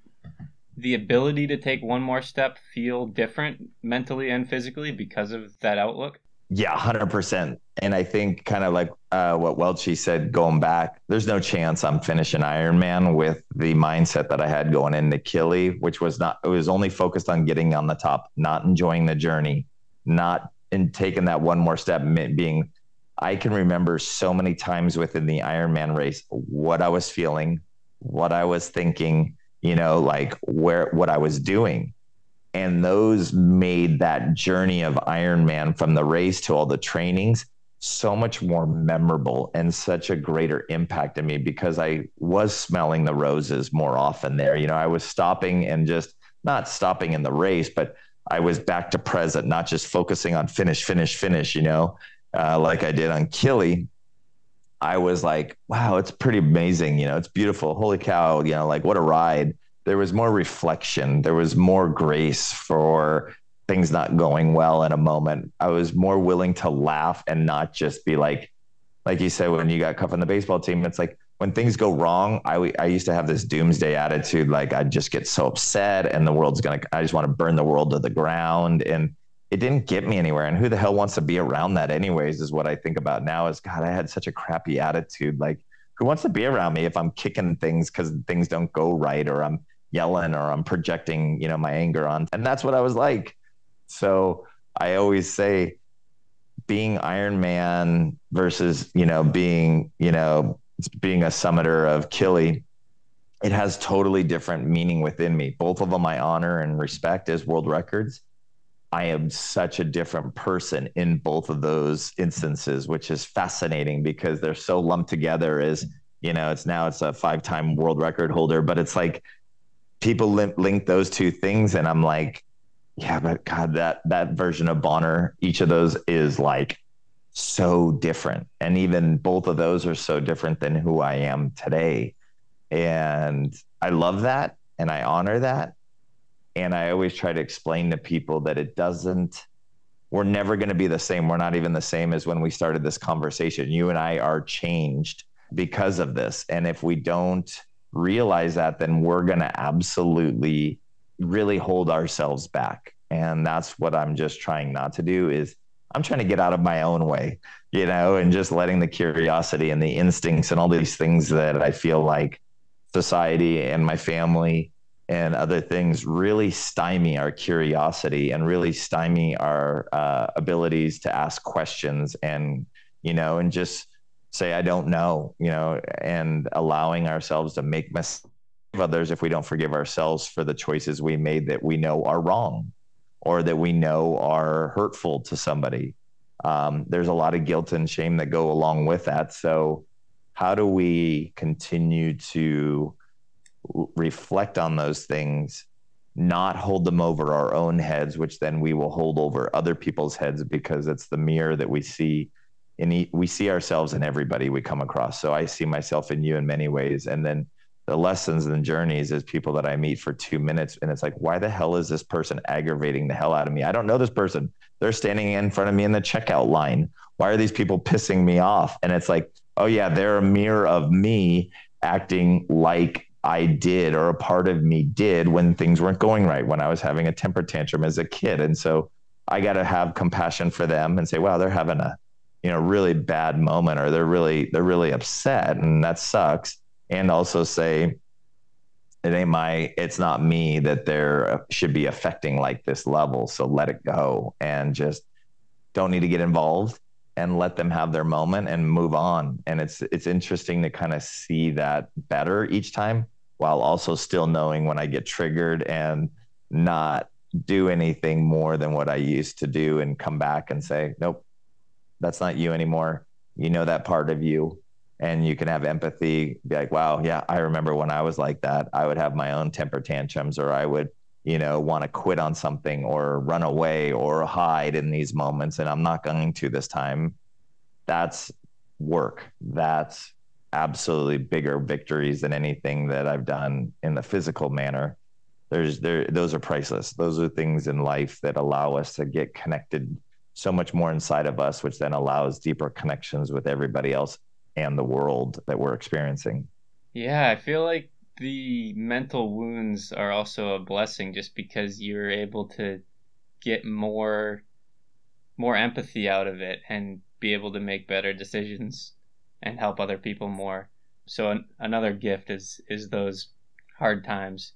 the ability to take one more step feel different mentally and physically because of that outlook? Yeah, 100%. And I think kind of like uh, what Welchie said going back, there's no chance I'm finishing Ironman with the mindset that I had going into Kili, which was not, it was only focused on getting on the top, not enjoying the journey, not in taking that one more step, being I can remember so many times within the Ironman race what I was feeling, what I was thinking, you know, like where what I was doing. And those made that journey of Ironman from the race to all the trainings so much more memorable and such a greater impact on me because I was smelling the roses more often there. You know, I was stopping and just not stopping in the race, but I was back to present, not just focusing on finish, finish, finish, you know, uh, like I did on Kili, I was like, wow, it's pretty amazing. You know, it's beautiful. Holy cow. You know, like what a ride. There was more reflection. There was more grace for things not going well in a moment. I was more willing to laugh and not just be like, like you said, when you got cut from the baseball team, it's like when things go wrong, I, I used to have this doomsday attitude. Like I'd just get so upset and the world's going to, I just want to burn the world to the ground. And it didn't get me anywhere. And who the hell wants to be around that anyways is what I think about now is God, I had such a crappy attitude. Like who wants to be around me if I'm kicking things because things don't go right or I'm yelling or I'm projecting, you know, my anger on. And that's what I was like. So I always say being Iron Man versus, you know, being, you know, being a summiter of Kili, it has totally different meaning within me. Both of them I honor and respect as world records I am such a different person in both of those instances, which is fascinating because they're so lumped together as, you know, it's now it's a five time world record holder, but it's like people link, link those two things. And I'm like, yeah, but God, that, that version of Bonner, each of those is like so different. And even both of those are so different than who I am today. And I love that and I honor that and I always try to explain to people that it doesn't, we're never going to be the same. We're not even the same as when we started this conversation. You and I are changed because of this. And if we don't realize that, then we're going to absolutely really hold ourselves back. And that's what I'm just trying not to do is I'm trying to get out of my own way, you know, and just letting the curiosity and the instincts and all these things that I feel like society and my family and other things really stymie our curiosity and really stymie our uh, abilities to ask questions and you know and just say i don't know you know and allowing ourselves to make mistakes of others if we don't forgive ourselves for the choices we made that we know are wrong or that we know are hurtful to somebody. Um, there's a lot of guilt and shame that go along with that. So how do we continue to reflect on those things, not hold them over our own heads, which then we will hold over other people's heads because it's the mirror that we see. In we see ourselves in everybody we come across. So I see myself in you in many ways, and then the lessons and journeys is people that I meet for two minutes, and it's like, why the hell is this person aggravating the hell out of me? I don't know this person. They're standing in front of me in the checkout line. Why are these people pissing me off? And it's like, oh yeah, they're a mirror of me acting like I did or a part of me did when things weren't going right, when I was having a temper tantrum as a kid. And so I got to have compassion for them and say, wow, they're having a, you know, really bad moment or they're really, they're really upset and that sucks. And also say, it ain't my, it's not me that they're uh, should be affecting like this level. So let it go and just don't need to get involved and let them have their moment and move on. And it's it's interesting to kind of see that better each time while also still knowing when I get triggered and not do anything more than what I used to do and come back and say, nope, that's not you anymore. You know that part of you. and you can have empathy be like wow yeah i remember when i was like that i would have my own temper tantrums or i would you know want to quit on something or run away or hide in these moments and i'm not going to this time that's work. That's absolutely bigger victories than anything that i've done in the physical manner. There's there those are priceless. Those are things in life that allow us to get connected so much more inside of us which then allows deeper connections with everybody else and the world that we're experiencing. Yeah, I feel like the mental wounds are also a blessing just because you're able to get more more empathy out of it and be able to make better decisions and help other people more. So an, another gift is is those hard times.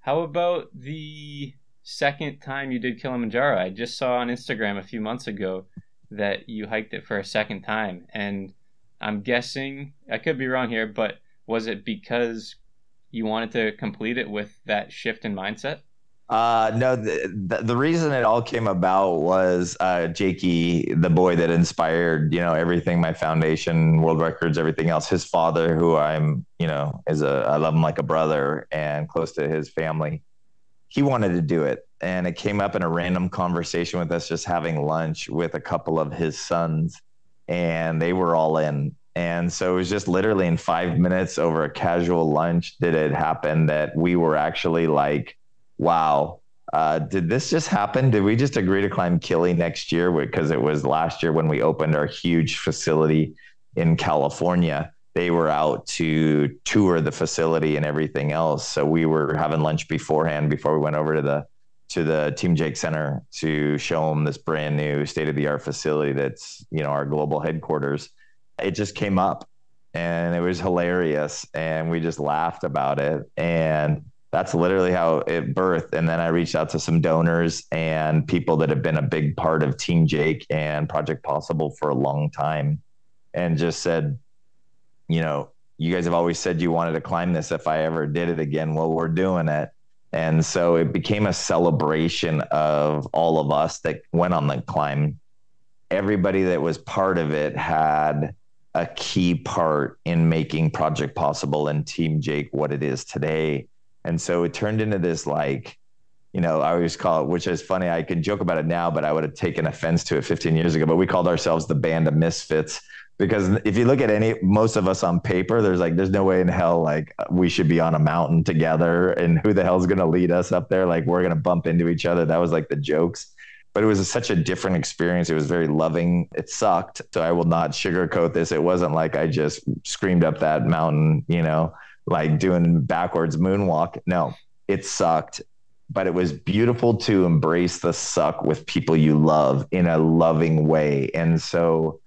How about the second time you did Kilimanjaro? I just saw on Instagram a few months ago that you hiked it for a second time and I'm guessing I could be wrong here, but was it because you wanted to complete it with that shift in mindset? Uh, no, the, the, the, reason it all came about was uh, Jakey, the boy that inspired, you know, everything, my foundation, world records, everything else. His father, who I'm, you know, is a, I love him like a brother and close to his family. He wanted to do it. And it came up in a random conversation with us, just having lunch with a couple of his sons and they were all in. And so it was just literally in five minutes over a casual lunch did it happen that we were actually like, wow, uh, did this just happen? Did we just agree to climb Kili next year? Because it was last year when we opened our huge facility in California. They were out to tour the facility and everything else. So we were having lunch beforehand before we went over to the to the Team Jake Center to show them this brand new state of the art facility that's, you know, our global headquarters. It just came up and it was hilarious. And we just laughed about it. And that's literally how it birthed. And then I reached out to some donors and people that have been a big part of Team Jake and Project Possible for a long time and just said, you know, you guys have always said you wanted to climb this if I ever did it again. Well, we're doing it. And so it became a celebration of all of us that went on the climb. Everybody that was part of it had a key part in making Project Possible and Team Jake what it is today. And so it turned into this like, you know, I always call it, which is funny. I can joke about it now, but I would have taken offense to it 15 years ago. But we called ourselves the band of misfits because if you look at any most of us on paper there's like there's no way in hell like we should be on a mountain together and who the hell's going to lead us up there like we're going to bump into each other that was like the jokes but it was such a different experience. It was very loving. It sucked so i will not sugarcoat this. It wasn't like i just screamed up that mountain you know like doing backwards moonwalk. No it sucked but it was beautiful to embrace the suck with people you love in a loving way. And so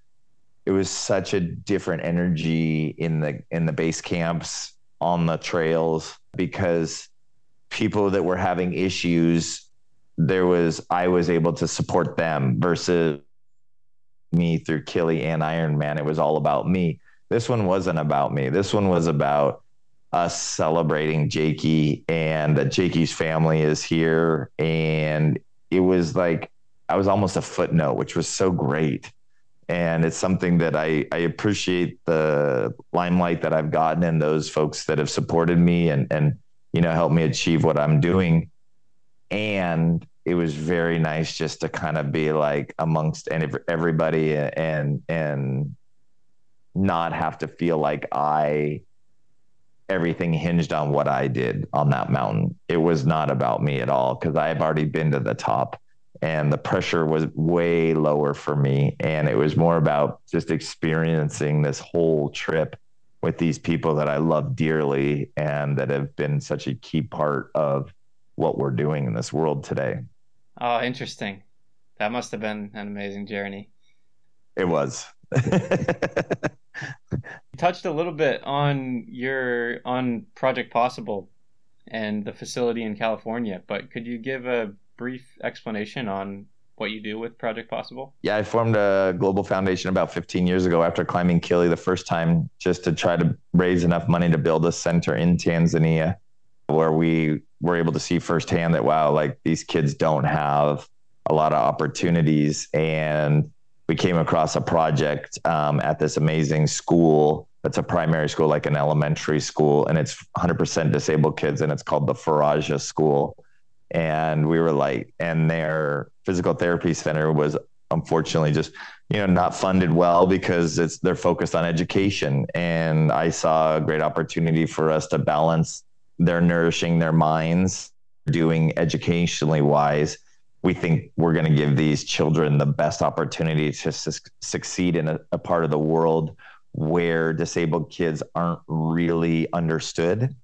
it was such a different energy in the in the base camps on the trails because people that were having issues there was I was able to support them versus me through Kili and Ironman. It was all about me. This one wasn't about me. This one was about us celebrating Jakey and that Jakey's family is here. And it was like I was almost a footnote, which was so great and it's something that I, I appreciate the limelight that I've gotten and those folks that have supported me and and you know helped me achieve what I'm doing. And it was very nice just to kind of be like amongst everybody and and not have to feel like I everything hinged on what I did on that mountain. It was not about me at all because I've already been to the top and the pressure was way lower for me and it was more about just experiencing this whole trip with these people that I love dearly and that have been such a key part of what we're doing in this world today. Oh, interesting. That must have been an amazing journey. It was. [laughs] you touched a little bit on your on Project Possible and the facility in California, but could you give a brief explanation on what you do with Project Possible? Yeah, I formed a global foundation about 15 years ago after climbing Kili the first time, just to try to raise enough money to build a center in Tanzania where we were able to see firsthand that, wow, like these kids don't have a lot of opportunities. And we came across a project um, at this amazing school that's a primary school, like an elementary school, and it's 100% disabled kids, and it's called the Faraja School. And we were like, and their physical therapy center was unfortunately just you know not funded well because it's they're focused on education and i saw a great opportunity for us to balance their nourishing their minds doing educationally wise. We think we're going to give these children the best opportunity to su- succeed in a, a part of the world where disabled kids aren't really understood.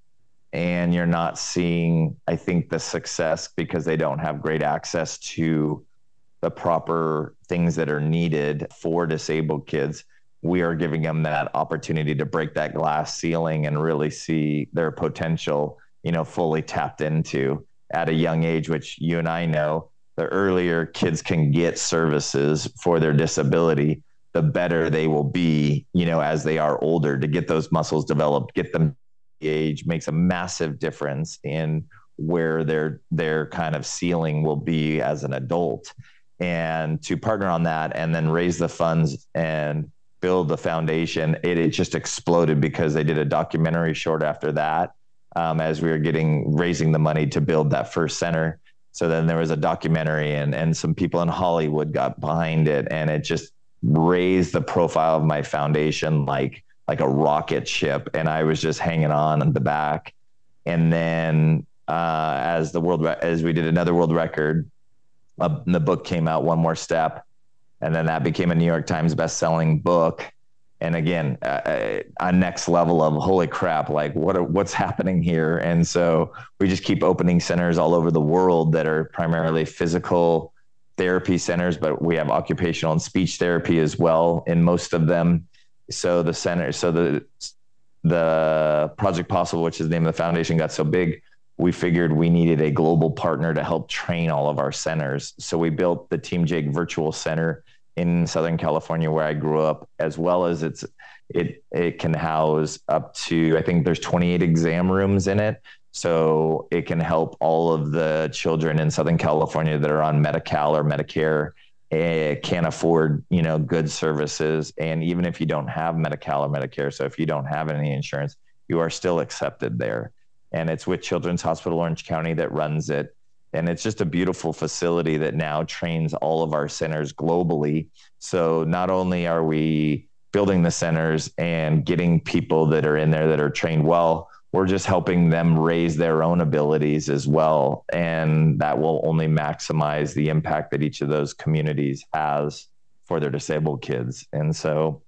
And you're not seeing i think the success because they don't have great access to the proper things that are needed for disabled kids we are giving them that opportunity to break that glass ceiling and really see their potential you know fully tapped into at a young age which you and i know the earlier kids can get services for their disability, the better they will be, you know, as they are older to get those muscles developed, get them age makes a massive difference in where their their kind of ceiling will be as an adult. And to partner on that and then raise the funds and build the foundation, it, it just exploded because they did a documentary short after that. Um, as we were getting raising the money to build that first center so then there was a documentary and and some people in Hollywood got behind it and it just raised the profile of my foundation like like a rocket ship and I was just hanging on in the back and then uh, as the world as we did another world record uh, the book came out one more step and then that became a New York Times best-selling book. And again uh, a next level of holy crap like what are, what's happening here? And so we just keep opening centers all over the world that are primarily physical therapy centers but we have occupational and speech therapy as well in most of them. So the center so the the project possible which is the name of the foundation got so big we figured we needed a global partner to help train all of our centers. So we built the team jake virtual center in Southern California where I grew up, as well as it's it it can house up to I think there's 28 exam rooms in it. So it can help all of the children in Southern California that are on Medi-Cal or Medicare uh, can't afford, you know, good services. And even if you don't have Medi-Cal or Medicare, so if you don't have any insurance, you are still accepted there. And it's with Children's Hospital Orange County that runs it and it's just a beautiful facility that now trains all of our centers globally. So not only are we building the centers and getting people that are in there that are trained well we're just helping them raise their own abilities as well. And that will only maximize the impact that each of those communities has for their disabled kids. And so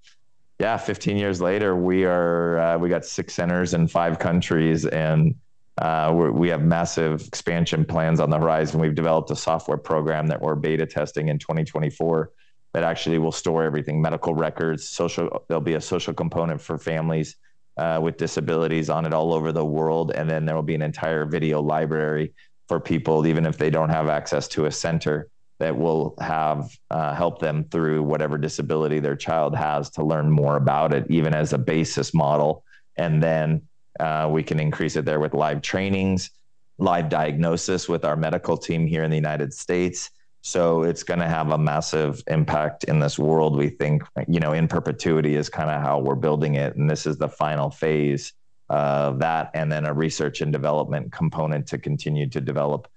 yeah 15 years later we are uh, we got six centers in five countries and uh, we have massive expansion plans on the horizon. We've developed a software program that we're beta testing in 2024 that actually will store everything medical records, social, there'll be a social component for families uh, with disabilities on it all over the world. And then there will be an entire video library for people, even if they don't have access to a center that will have uh, help them through whatever disability their child has to learn more about it, even as a basis model. And then uh, we can increase it there with live trainings, live diagnosis with our medical team here in the United States. So it's going to have a massive impact in this world. We think, you know, in perpetuity is kind of how we're building it. And this is the final phase of that. And then a research and development component to continue to develop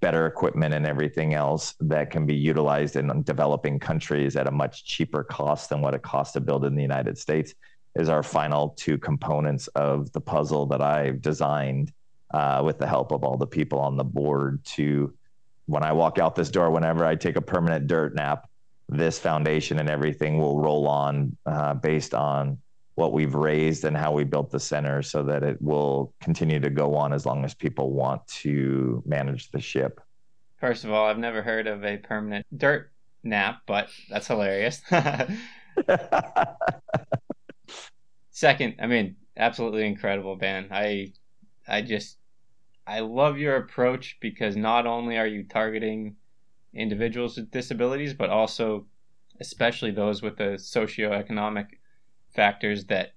better equipment and everything else that can be utilized in developing countries at a much cheaper cost than what it costs to build in the United States is our final two components of the puzzle that I've designed uh, with the help of all the people on the board to when I walk out this door, whenever I take a permanent dirt nap, this foundation and everything will roll on uh, based on what we've raised and how we built the center so that it will continue to go on as long as people want to manage the ship. First of all, I've never heard of a permanent dirt nap, but that's hilarious. [laughs] [laughs] Second, I mean, absolutely incredible, Ben. I, I just, I love your approach because not only are you targeting individuals with disabilities, but also, especially those with the socioeconomic factors that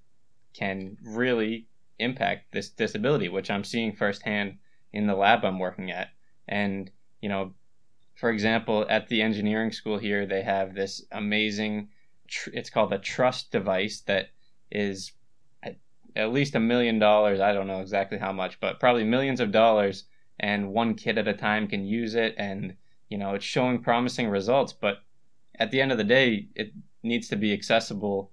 can really impact this disability, which I'm seeing firsthand in the lab I'm working at. And, you know, for example, at the engineering school here, they have this amazing, tr- it's called a trust device that is at, least a million dollars. I don't know exactly how much, but probably millions of dollars. And one kid at a time can use it. And, you know, it's showing promising results. But at the end of the day, it needs to be accessible,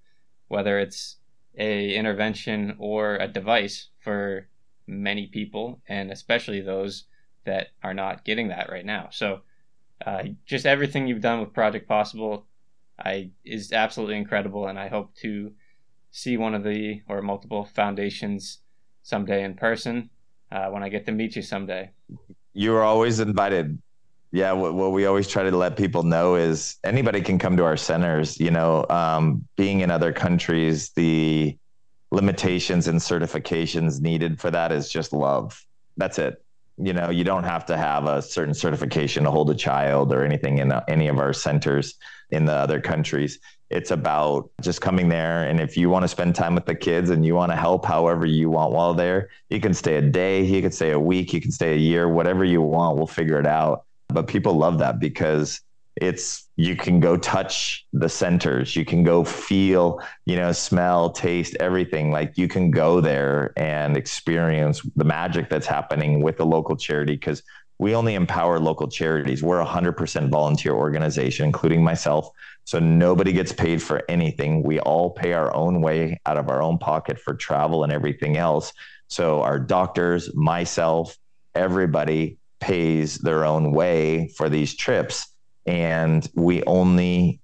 whether it's a intervention or a device for many people, and especially those that are not getting that right now. So, uh, just everything you've done with Project Possible, I is absolutely incredible, and I hope to see one of the or multiple foundations someday in person uh, when I get to meet you someday. You are always invited. Yeah, what, what, we always try to let people know is anybody can come to our centers. You know, um, being in other countries, the limitations and certifications needed for that is just love. That's it. You know, you don't have to have a certain certification to hold a child or anything in any of our centers in the other countries. It's about just coming there. And if you want to spend time with the kids and you want to help however you want while there, you can stay a day, you can stay a week, you can stay a year, whatever you want, we'll figure it out. But people love that because it's you can go touch the centers you can go feel you know smell taste everything like you can go there and experience the magic that's happening with the local charity because we only empower local charities we're a 100% volunteer organization including myself so nobody gets paid for anything. We all pay our own way out of our own pocket for travel and everything else. So our doctors myself everybody pays their own way for these trips. And we only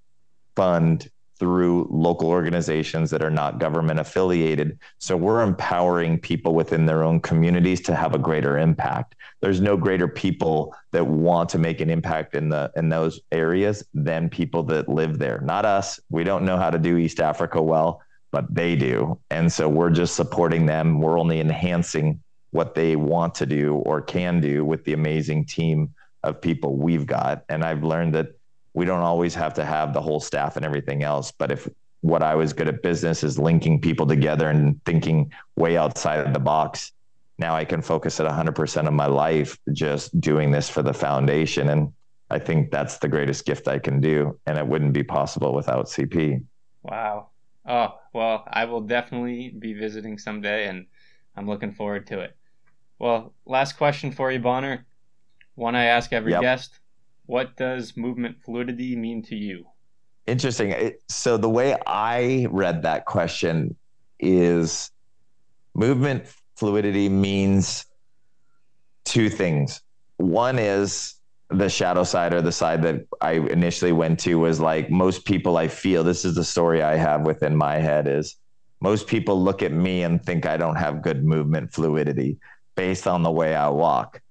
fund through local organizations that are not government affiliated. So we're empowering people within their own communities to have a greater impact. There's no greater people that want to make an impact in the in those areas than people that live there. Not us. We don't know how to do East Africa well, but they do. And so we're just supporting them. We're only enhancing what they want to do or can do with the amazing team of people we've got. And I've learned that we don't always have to have the whole staff and everything else. But if what I was good at business is linking people together and thinking way outside of the box, now I can focus at 100% of my life just doing this for the foundation. And I think that's the greatest gift I can do. And it wouldn't be possible without CP. Wow. Oh, well, I will definitely be visiting someday and I'm looking forward to it. Well, last question for you, Bonner. One I ask every yep. guest What does movement fluidity mean to you? Interesting. So, the way I read that question is movement fluidity means two things. One is the shadow side or the side that I initially went to was like most people I feel this is the story I have within my head is most people look at me and think I don't have good movement fluidity based on the way I walk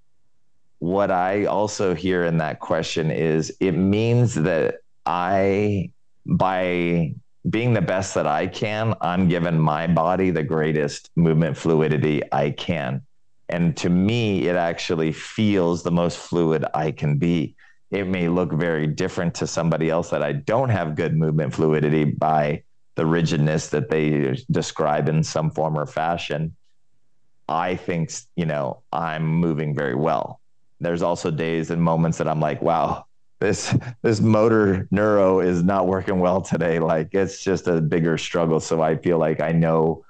what I also hear in that question is it means that I, by being the best that I can, I'm giving my body the greatest movement fluidity I can. And to me, it actually feels the most fluid I can be. It may look very different to somebody else that I don't have good movement fluidity by the rigidness that they describe in some form or fashion. I think, you know, I'm moving very well there's also days and moments that I'm like, wow, this this motor neuro is not working well today. Like it's just a bigger struggle. So I feel like I know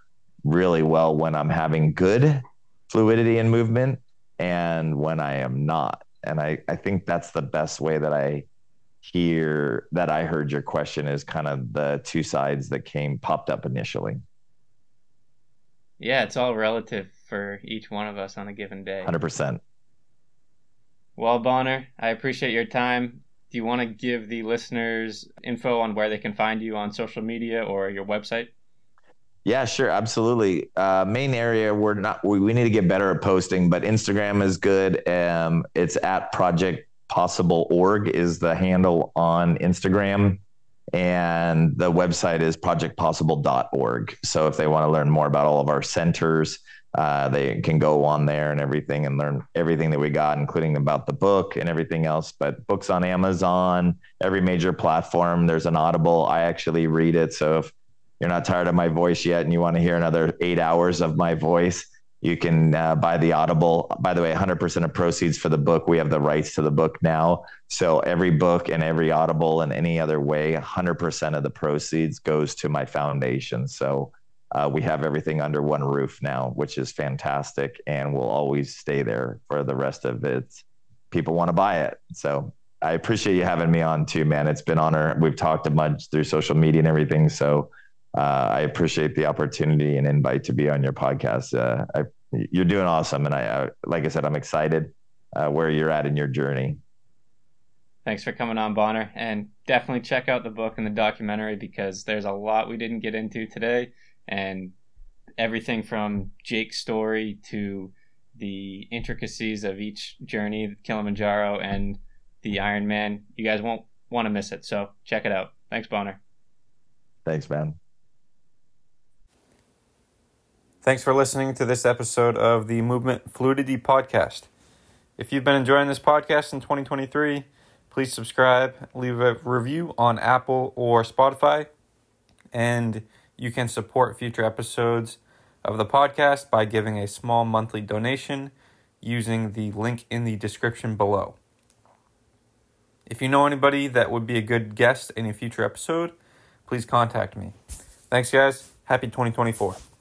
really well when I'm having good fluidity and movement and when I am not. And I, I think that's the best way that I hear that I heard your question is kind of the two sides that came popped up initially. Yeah, it's all relative for each one of us on a given day. 100%. Well, Bonner, I appreciate your time. Do you want to give the listeners info on where they can find you on social media or your website? Yeah, sure, absolutely. Uh, main area we're not we, we need to get better at posting, but Instagram is good. Um, it's at Project Possible Org is the handle on Instagram, and the website is projectpossible.org. So if they want to learn more about all of our centers, uh, they can go on there and everything and learn everything that we got, including about the book and everything else. But books on Amazon, every major platform. There's an Audible. I actually read it. So if you're not tired of my voice yet and you want to hear another eight hours of my voice, You can uh, buy the Audible. By the way, 100% of proceeds for the book, we have the rights to the book now. So every book and every Audible and any other way, 100% of the proceeds goes to my foundation. So uh, we have everything under one roof now, which is fantastic, and will always stay there for the rest of it. People want to buy it, so I appreciate you having me on too, man. It's been honor. We've talked a bunch through social media and everything, so uh, I appreciate the opportunity and invite to be on your podcast. Uh, I, you're doing awesome, and I, I, like I said, I'm excited uh, where you're at in your journey. Thanks for coming on, Bonner, and definitely check out the book and the documentary because there's a lot we didn't get into today and everything from Jake's story to the intricacies of each journey, Kilimanjaro and the Iron Man. You guys won't want to miss it, so check it out. Thanks, Bonner. Thanks, man. Thanks for listening to this episode of the Movement Fluidity Podcast. If you've been enjoying this podcast in 2023, please subscribe, leave a review on Apple or Spotify, and you can support future episodes of the podcast by giving a small monthly donation using the link in the description below. If you know anybody that would be a good guest in a future episode, please contact me. Thanks, guys. Happy 2024.